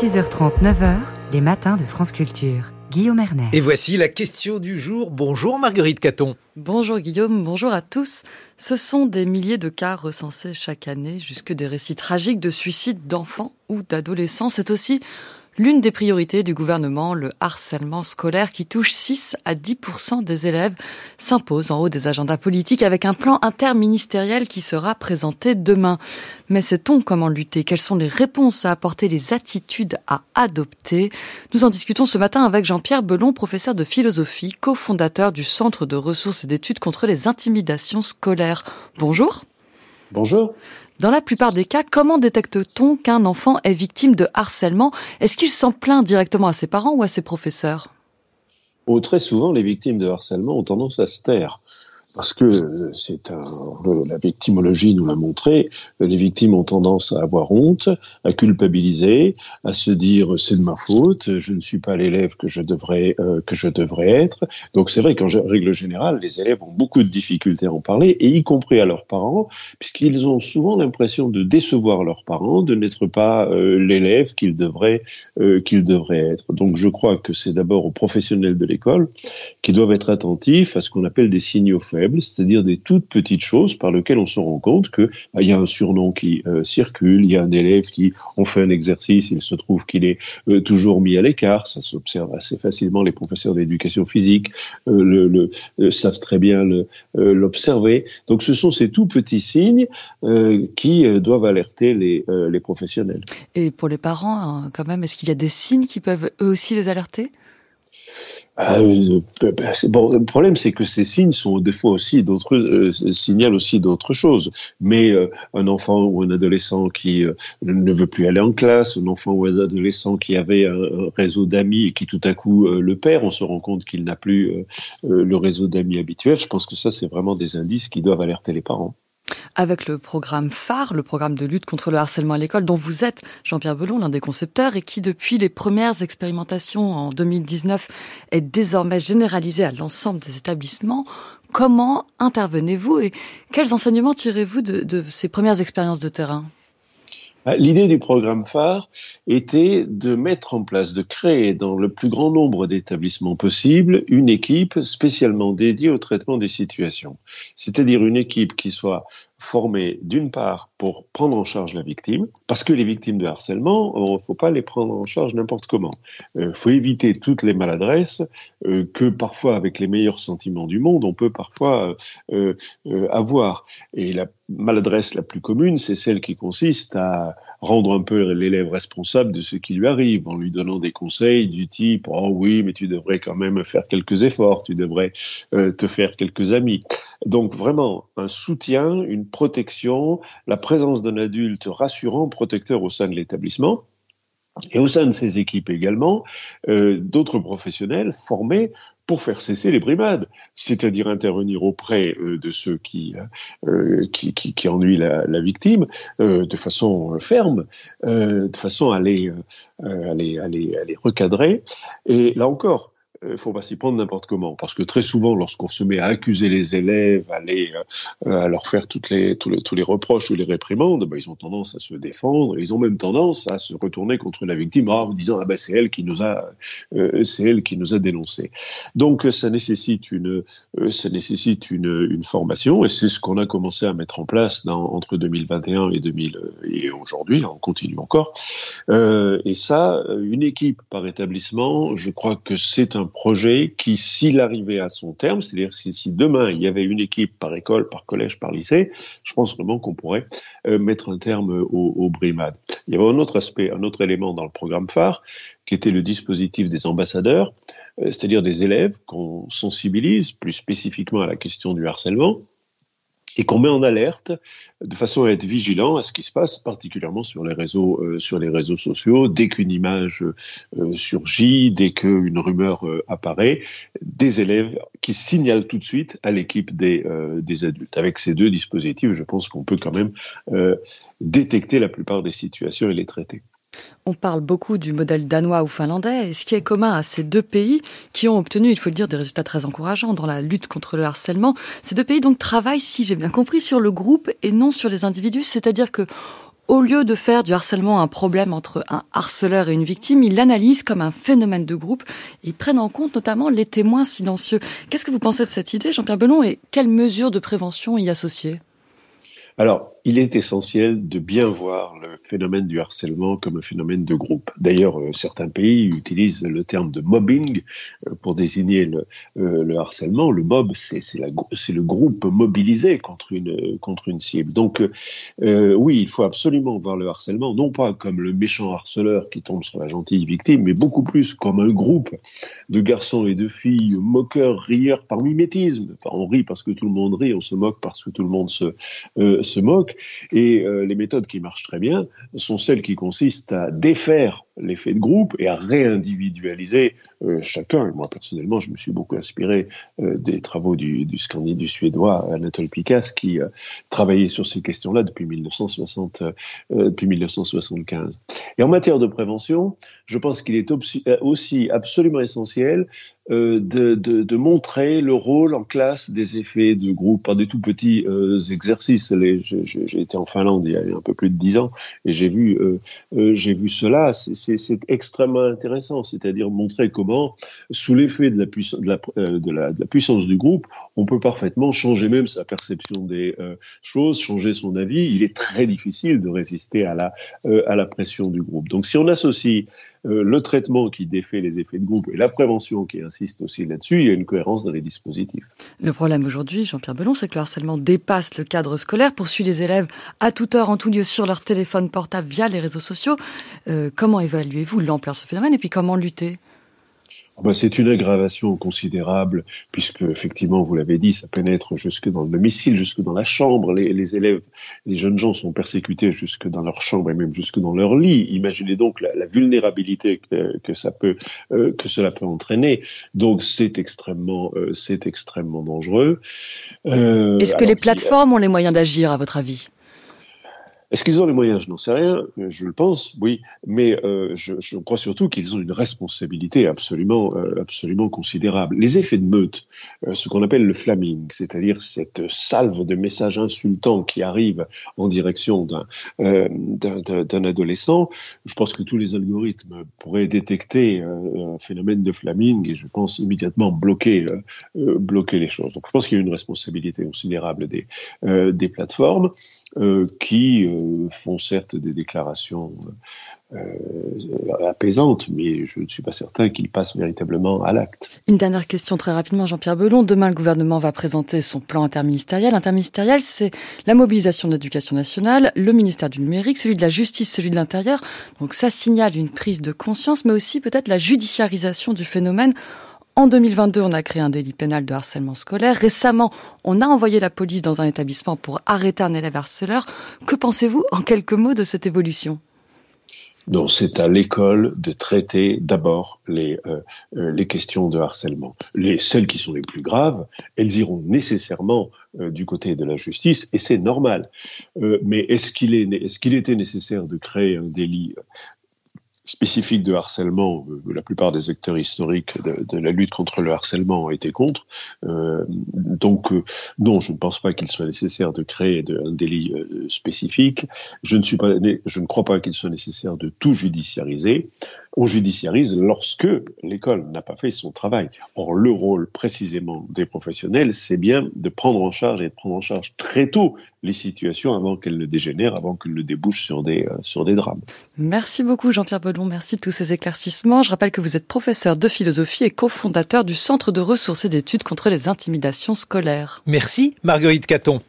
6h30, 9h, les matins de France Culture. Guillaume Erner. Et voici la question du jour. Bonjour Marguerite Caton. Bonjour Guillaume, bonjour à tous. Ce sont des milliers de cas recensés chaque année, jusque des récits tragiques de suicides d'enfants ou d'adolescents. C'est aussi L'une des priorités du gouvernement, le harcèlement scolaire qui touche 6 à 10% des élèves, s'impose en haut des agendas politiques avec un plan interministériel qui sera présenté demain. Mais sait-on comment lutter? Quelles sont les réponses à apporter, les attitudes à adopter? Nous en discutons ce matin avec Jean-Pierre Belon, professeur de philosophie, cofondateur du Centre de ressources et d'études contre les intimidations scolaires. Bonjour. Bonjour. Dans la plupart des cas, comment détecte-t-on qu'un enfant est victime de harcèlement? Est-ce qu'il s'en plaint directement à ses parents ou à ses professeurs? Oh, Très souvent, les victimes de harcèlement ont tendance à se taire parce que c'est un, la victimologie nous l'a montré, les victimes ont tendance à avoir honte, à culpabiliser, à se dire c'est de ma faute, je ne suis pas l'élève que je devrais euh, que je devrais être. Donc c'est vrai qu'en règle générale, les élèves ont beaucoup de difficultés à en parler, et y compris à leurs parents, puisqu'ils ont souvent l'impression de décevoir leurs parents, de n'être pas euh, l'élève qu'ils devraient euh, qu'ils devraient être. Donc je crois que c'est d'abord aux professionnels de l'école qui doivent être attentifs à ce qu'on appelle des signaux faibles c'est-à-dire des toutes petites choses par lesquelles on se rend compte que bah, y a un surnom qui euh, circule, il y a un élève qui, on fait un exercice, il se trouve qu'il est euh, toujours mis à l'écart, ça s'observe assez facilement. Les professeurs d'éducation physique euh, le, savent très bien l'observer. Donc, ce sont ces tout petits signes qui doivent alerter les, les professionnels. Et pour les parents, hein, quand même, est-ce qu'il y a des signes qui peuvent eux aussi les alerter? Euh, ben, bon, le problème, c'est que ces signes sont des fois aussi d'autres euh, signalent aussi d'autres choses. Mais euh, un enfant ou un adolescent qui euh, ne veut plus aller en classe, un enfant ou un adolescent qui avait un, réseau d'amis et qui tout à coup le perd, on se rend compte qu'il n'a plus le réseau d'amis habituel. Je pense que ça, c'est vraiment des indices qui doivent alerter les parents avec le programme phare, le programme de lutte contre le harcèlement à l'école, dont vous êtes, Jean-Pierre Belon, l'un des concepteurs, et qui, depuis les premières expérimentations en 2019, est désormais généralisé à l'ensemble des établissements. Comment intervenez-vous et quels enseignements tirez-vous de, ces premières expériences de terrain? Bah, L'idée du programme phare était de mettre en place, de créer dans le plus grand nombre d'établissements possibles une équipe spécialement dédiée au traitement des situations. C'est-à-dire une équipe qui soit formés d'une part pour prendre en charge la victime, parce que les victimes de harcèlement, il ne faut pas les prendre en charge n'importe comment. Il euh, faut éviter toutes les maladresses euh, que parfois, avec les meilleurs sentiments du monde, on peut parfois euh, avoir. Et la maladresse la plus commune, c'est celle qui consiste à rendre un peu l'élève responsable de ce qui lui arrive, en lui donnant des conseils du type ⁇ Oh oui, mais tu devrais quand même faire quelques efforts, tu devrais te faire quelques amis ⁇ donc vraiment un soutien, une protection, la présence d'un adulte rassurant, protecteur au sein de l'établissement. Et au sein de ces équipes également, euh, d'autres professionnels formés pour faire cesser les brimades, c'est-à-dire intervenir auprès euh, de ceux qui, euh, qui, qui, qui, ennuient la, victime de façon ferme, de façon à les, à, les, à, les, à les recadrer. Et là encore, il euh, faut pas s'y prendre n'importe comment, parce que très souvent, lorsqu'on se met à accuser les élèves, à, les, euh, à leur faire tous, les, tous les reproches ou les réprimandes, ben, ils ont tendance à se défendre, ils ont même tendance à se retourner contre la victime en disant ah ben c'est elle qui nous a, euh, c'est elle qui nous a dénoncé. Donc ça nécessite une, ça nécessite une formation, et c'est ce qu'on a commencé à mettre en place dans, entre 2021 et 2000 et aujourd'hui, on continue encore. et ça, une équipe par établissement, je crois que c'est un projet qui, s'il arrivait à son terme, c'est-à-dire si, demain il y avait une équipe par école, par collège, par lycée, je pense vraiment qu'on pourrait euh, mettre un terme au, au brimade. Il y avait un autre aspect, un autre élément dans le programme phare, qui était le dispositif des ambassadeurs, euh, c'est-à-dire des élèves qu'on sensibilise plus spécifiquement à la question du harcèlement et qu'on met en alerte de façon à être vigilant à ce qui se passe, particulièrement sur les réseaux, euh, sociaux. Dès qu'une image euh, surgit, dès qu'une rumeur euh, apparaît, des élèves qui signalent tout de suite à l'équipe des adultes. Avec ces deux dispositifs, je pense qu'on peut quand même détecter la plupart des situations et les traiter. On parle beaucoup du modèle danois ou finlandais. Et ce qui est commun à ces deux pays qui ont obtenu, il faut le dire, des résultats très encourageants dans la lutte contre le harcèlement, ces deux pays donc travaillent, si j'ai bien compris, sur le groupe et non sur les individus. C'est-à-dire que Au lieu de faire du harcèlement un problème entre un harceleur et une victime, ils l'analysent comme un phénomène de groupe et prennent en compte notamment les témoins silencieux. Qu'est-ce que vous pensez de cette idée, Jean-Pierre Belon, et quelles mesures de prévention y associer? Alors, il est essentiel de bien voir le phénomène du harcèlement comme un phénomène de groupe. D'ailleurs, euh, certains pays utilisent le terme de mobbing euh, pour désigner le, euh, le harcèlement. Le mob, c'est le groupe mobilisé contre une, contre une cible. Donc, oui, il faut absolument voir le harcèlement, non pas comme le méchant harceleur qui tombe sur la gentille victime, mais beaucoup plus comme un groupe de garçons et de filles moqueurs, rieurs par mimétisme. Enfin, on rit parce que tout le monde rit, on se moque parce que tout le monde se se moque. Et euh, les méthodes qui marchent très bien sont celles qui consistent à défaire l'effet de groupe et à réindividualiser euh, chacun. moi, personnellement, je me suis beaucoup inspiré euh, des travaux du, du, du suédois Anatole Picasse qui travaillait sur ces questions-là depuis, 1960, depuis 1975. Et en matière de prévention, je pense qu'il est aussi absolument essentiel euh, de, montrer le rôle en classe des effets de groupe par des tout petits euh, exercices. J'ai été en Finlande il y a un peu plus de dix ans et j'ai vu, euh, euh j'ai vu cela. C'est extrêmement intéressant, c'est-à-dire montrer comment, sous l'effet euh, de, la, puissance du groupe, on peut parfaitement changer même sa perception des choses, changer son avis. Il est très difficile de résister à la, à la pression du groupe. Donc si on associe euh, le traitement qui défait les effets de groupe et la prévention qui insiste aussi là-dessus, il y a une cohérence dans les dispositifs. Le problème aujourd'hui, Jean-Pierre Belon, c'est que le harcèlement dépasse le cadre scolaire, poursuit les élèves à toute heure, en tout lieu, sur leur téléphone portable via les réseaux sociaux. Euh, comment évaluez-vous l'ampleur de ce phénomène et puis comment lutter? Ah ben, c'est une aggravation considérable, puisque effectivement, vous l'avez dit, ça pénètre jusque dans le domicile, jusque dans la chambre. Les, les, élèves, les jeunes gens sont persécutés jusque dans leur chambre et même jusque dans leur lit. Imaginez donc la, la vulnérabilité que, que, ça peut, euh, que cela peut entraîner. Donc c'est extrêmement, euh, c'est extrêmement dangereux. Euh, Est-ce que les plateformes ont les moyens d'agir, à votre avis? Est-ce qu'ils ont les moyens? Je n'en sais rien, je le pense, oui, mais euh, je, crois surtout qu'ils ont une responsabilité absolument, euh, absolument considérable. Les effets de meute, euh, ce qu'on appelle le flaming, c'est-à-dire cette salve de messages insultants qui arrivent en direction d'un adolescent, je pense que tous les algorithmes pourraient détecter un phénomène de flaming et je pense immédiatement bloquer, bloquer les choses. Donc je pense qu'il y a une responsabilité considérable des, plateformes qui font certes des déclarations euh, apaisantes, mais je ne suis pas certain qu'ils passent véritablement à l'acte. Une dernière question très rapidement, Jean-Pierre Belon. Demain, le gouvernement va présenter son plan interministériel. Interministériel, c'est la mobilisation de l'éducation nationale, le ministère du numérique, celui de la justice, celui de l'intérieur. Donc ça signale une prise de conscience, mais aussi peut-être la judiciarisation du phénomène en 2022, on a créé un délit pénal de harcèlement scolaire. Récemment, on a envoyé la police dans un établissement pour arrêter un élève harceleur. Que pensez-vous, en quelques mots, de cette évolution? C'est à l'école de traiter d'abord les, euh, euh, questions de harcèlement. Les, celles qui sont les plus graves, elles iront nécessairement euh, du côté de la justice, et c'est normal. mais est-ce qu'il qu'il était nécessaire de créer un délit spécifique de harcèlement, euh, la plupart des acteurs historiques de, la lutte contre le harcèlement ont été contre. Euh, donc, euh, non, je ne pense pas qu'il soit nécessaire de créer un délit euh, spécifique. Je ne, suis pas, je ne crois pas qu'il soit nécessaire de tout judiciariser. On judiciarise lorsque l'école n'a pas fait son travail. Or, le rôle précisément des professionnels, c'est bien de prendre en charge et de prendre en charge très tôt les situations avant qu'elles ne dégénèrent, avant qu'elles ne débouchent sur des, sur des drames. Merci beaucoup Jean-Pierre merci de tous ces éclaircissements. Je rappelle que vous êtes professeur de philosophie et cofondateur du Centre de ressources et d'études contre les intimidations scolaires. Merci Marguerite Caton.